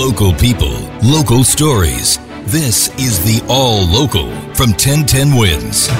Local people, local stories. This is the All Local from 1010 Wins.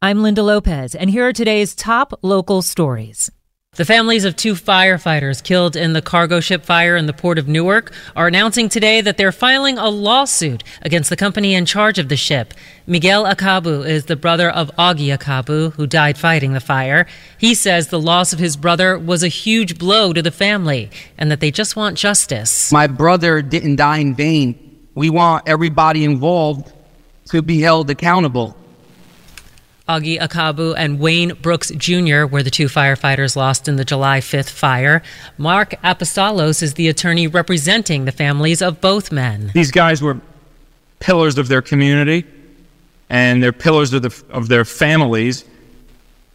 I'm Linda Lopez, and here are today's top local stories. The families of two firefighters killed in the cargo ship fire in the port of Newark are announcing today that they're filing a lawsuit against the company in charge of the ship. Miguel Acabou is the brother of Augie Acabou, who died fighting the fire. He says the loss of his brother was a huge blow to the family and that they just want justice. My brother didn't die in vain. We want everybody involved to be held accountable. Augie Acabou and Wayne Brooks Jr. were the two firefighters lost in the July 5th fire. Mark Apostolos is the attorney representing the families of both men. These guys were pillars of their community and they're pillars of, the, of their families.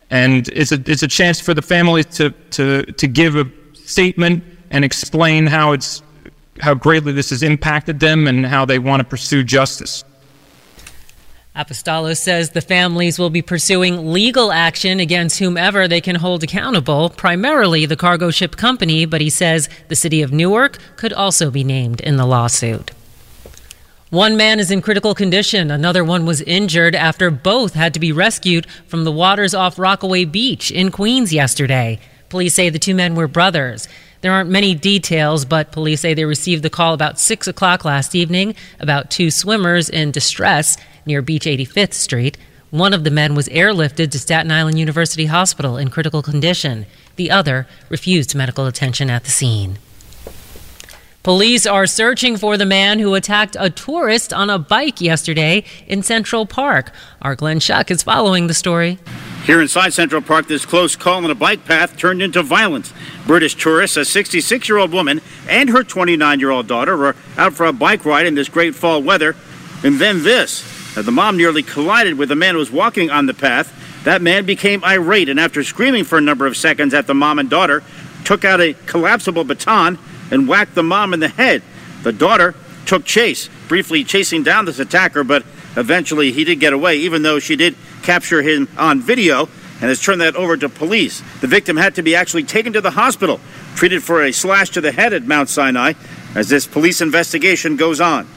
And it's a, it's a chance for the families to, to, to give a statement and explain how, it's, how greatly this has impacted them and how they want to pursue justice. Apostolos says the families will be pursuing legal action against whomever they can hold accountable, primarily the cargo ship company, but he says the city of Newark could also be named in the lawsuit. One man is in critical condition. Another one was injured after both had to be rescued from the waters off Rockaway Beach in Queens yesterday. Police say the two men were brothers. There aren't many details, but police say they received the call about 6 o'clock last evening about two swimmers in distress near Beach 85th Street. One of the men was airlifted to Staten Island University Hospital in critical condition. The other refused medical attention at the scene. Police are searching for the man who attacked a tourist on a bike yesterday in Central Park. Our Glenn Schuck is following the story. Here inside Central Park, this close call on a bike path turned into violence. British tourists, a 66 year old woman, and her 29 year old daughter were out for a bike ride in this great fall weather. And then this. The mom nearly collided with a man who was walking on the path. That man became irate and, after screaming for a number of seconds at the mom and daughter, took out a collapsible baton and whacked the mom in the head. The daughter took chase, briefly chasing down this attacker, but eventually he did get away, even though she did capture him on video and has turned that over to police. The victim had to be actually taken to the hospital, treated for a slash to the head at Mount Sinai, as this police investigation goes on.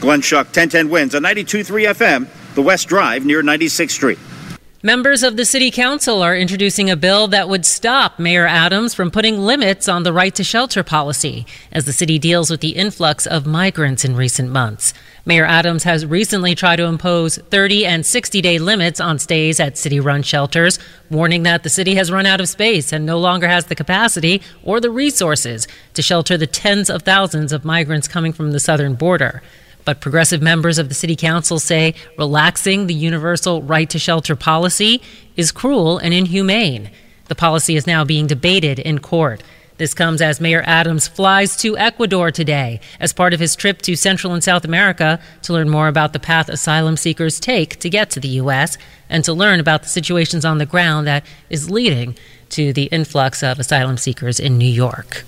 Glenn Schuck, 1010 wins on 92.3 FM, the West Drive near 96th Street. Members of the City Council are introducing a bill that would stop Mayor Adams from putting limits on the right to shelter policy as the city deals with the influx of migrants in recent months. Mayor Adams has recently tried to impose 30 and 60 day limits on stays at city run shelters, warning that the city has run out of space and no longer has the capacity or the resources to shelter the tens of thousands of migrants coming from the southern border. But progressive members of the city council say relaxing the universal right to shelter policy is cruel and inhumane. The policy is now being debated in court. This comes as Mayor Adams flies to Ecuador today as part of his trip to Central and South America to learn more about the path asylum seekers take to get to the U.S. and to learn about the situations on the ground that is leading to the influx of asylum seekers in New York.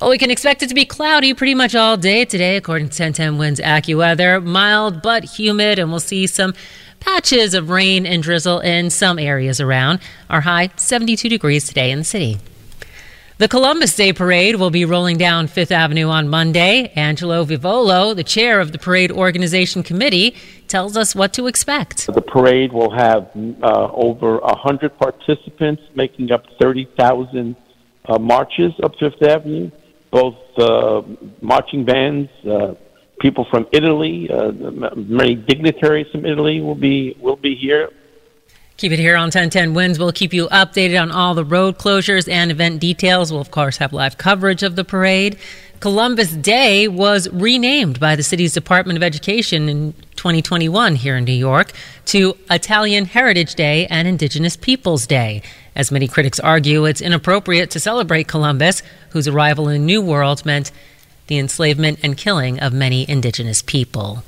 Well, we can expect it to be cloudy pretty much all day today, according to 1010 Wins AccuWeather. Mild but humid, and we'll see some patches of rain and drizzle in some areas around. Our high 72 degrees today in the city. The Columbus Day Parade will be rolling down Fifth Avenue on Monday. Angelo Vivolo, the chair of the Parade Organization Committee, tells us what to expect. The parade will have uh, over 100 participants, making up 30,000 uh, marches up Fifth Avenue, both uh, marching bands, uh, people from Italy, uh, many dignitaries from Italy will be will be here. Keep it here on 1010 Wins. We'll keep you updated on all the road closures and event details. We'll, of course, have live coverage of the parade. Columbus Day was renamed by the city's Department of Education in 2021 here in New York to Italian Heritage Day and Indigenous Peoples Day. As many critics argue, it's inappropriate to celebrate Columbus, whose arrival in the New World meant the enslavement and killing of many indigenous people.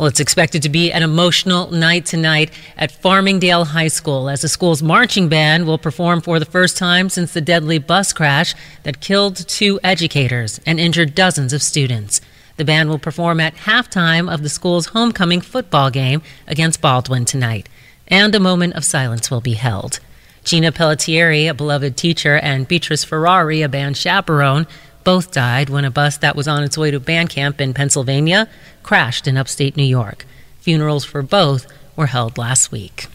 Well, it's expected to be an emotional night tonight at Farmingdale High School as the school's marching band will perform for the first time since the deadly bus crash that killed two educators and injured dozens of students. The band will perform at halftime of the school's homecoming football game against Baldwin tonight, and a moment of silence will be held. Gina Pellettiere, a beloved teacher, and Beatrice Ferrari, a band chaperone, both died when a bus that was on its way to band camp in Pennsylvania crashed in upstate New York. Funerals for both were held last week.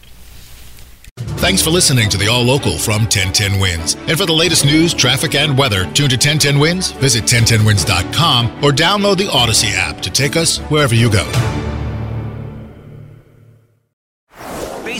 Thanks for listening to the All Local from 1010 Wins. And for the latest news, traffic, and weather, tune to 1010 Wins, visit 1010wins.com, or download the Odyssey app to take us wherever you go.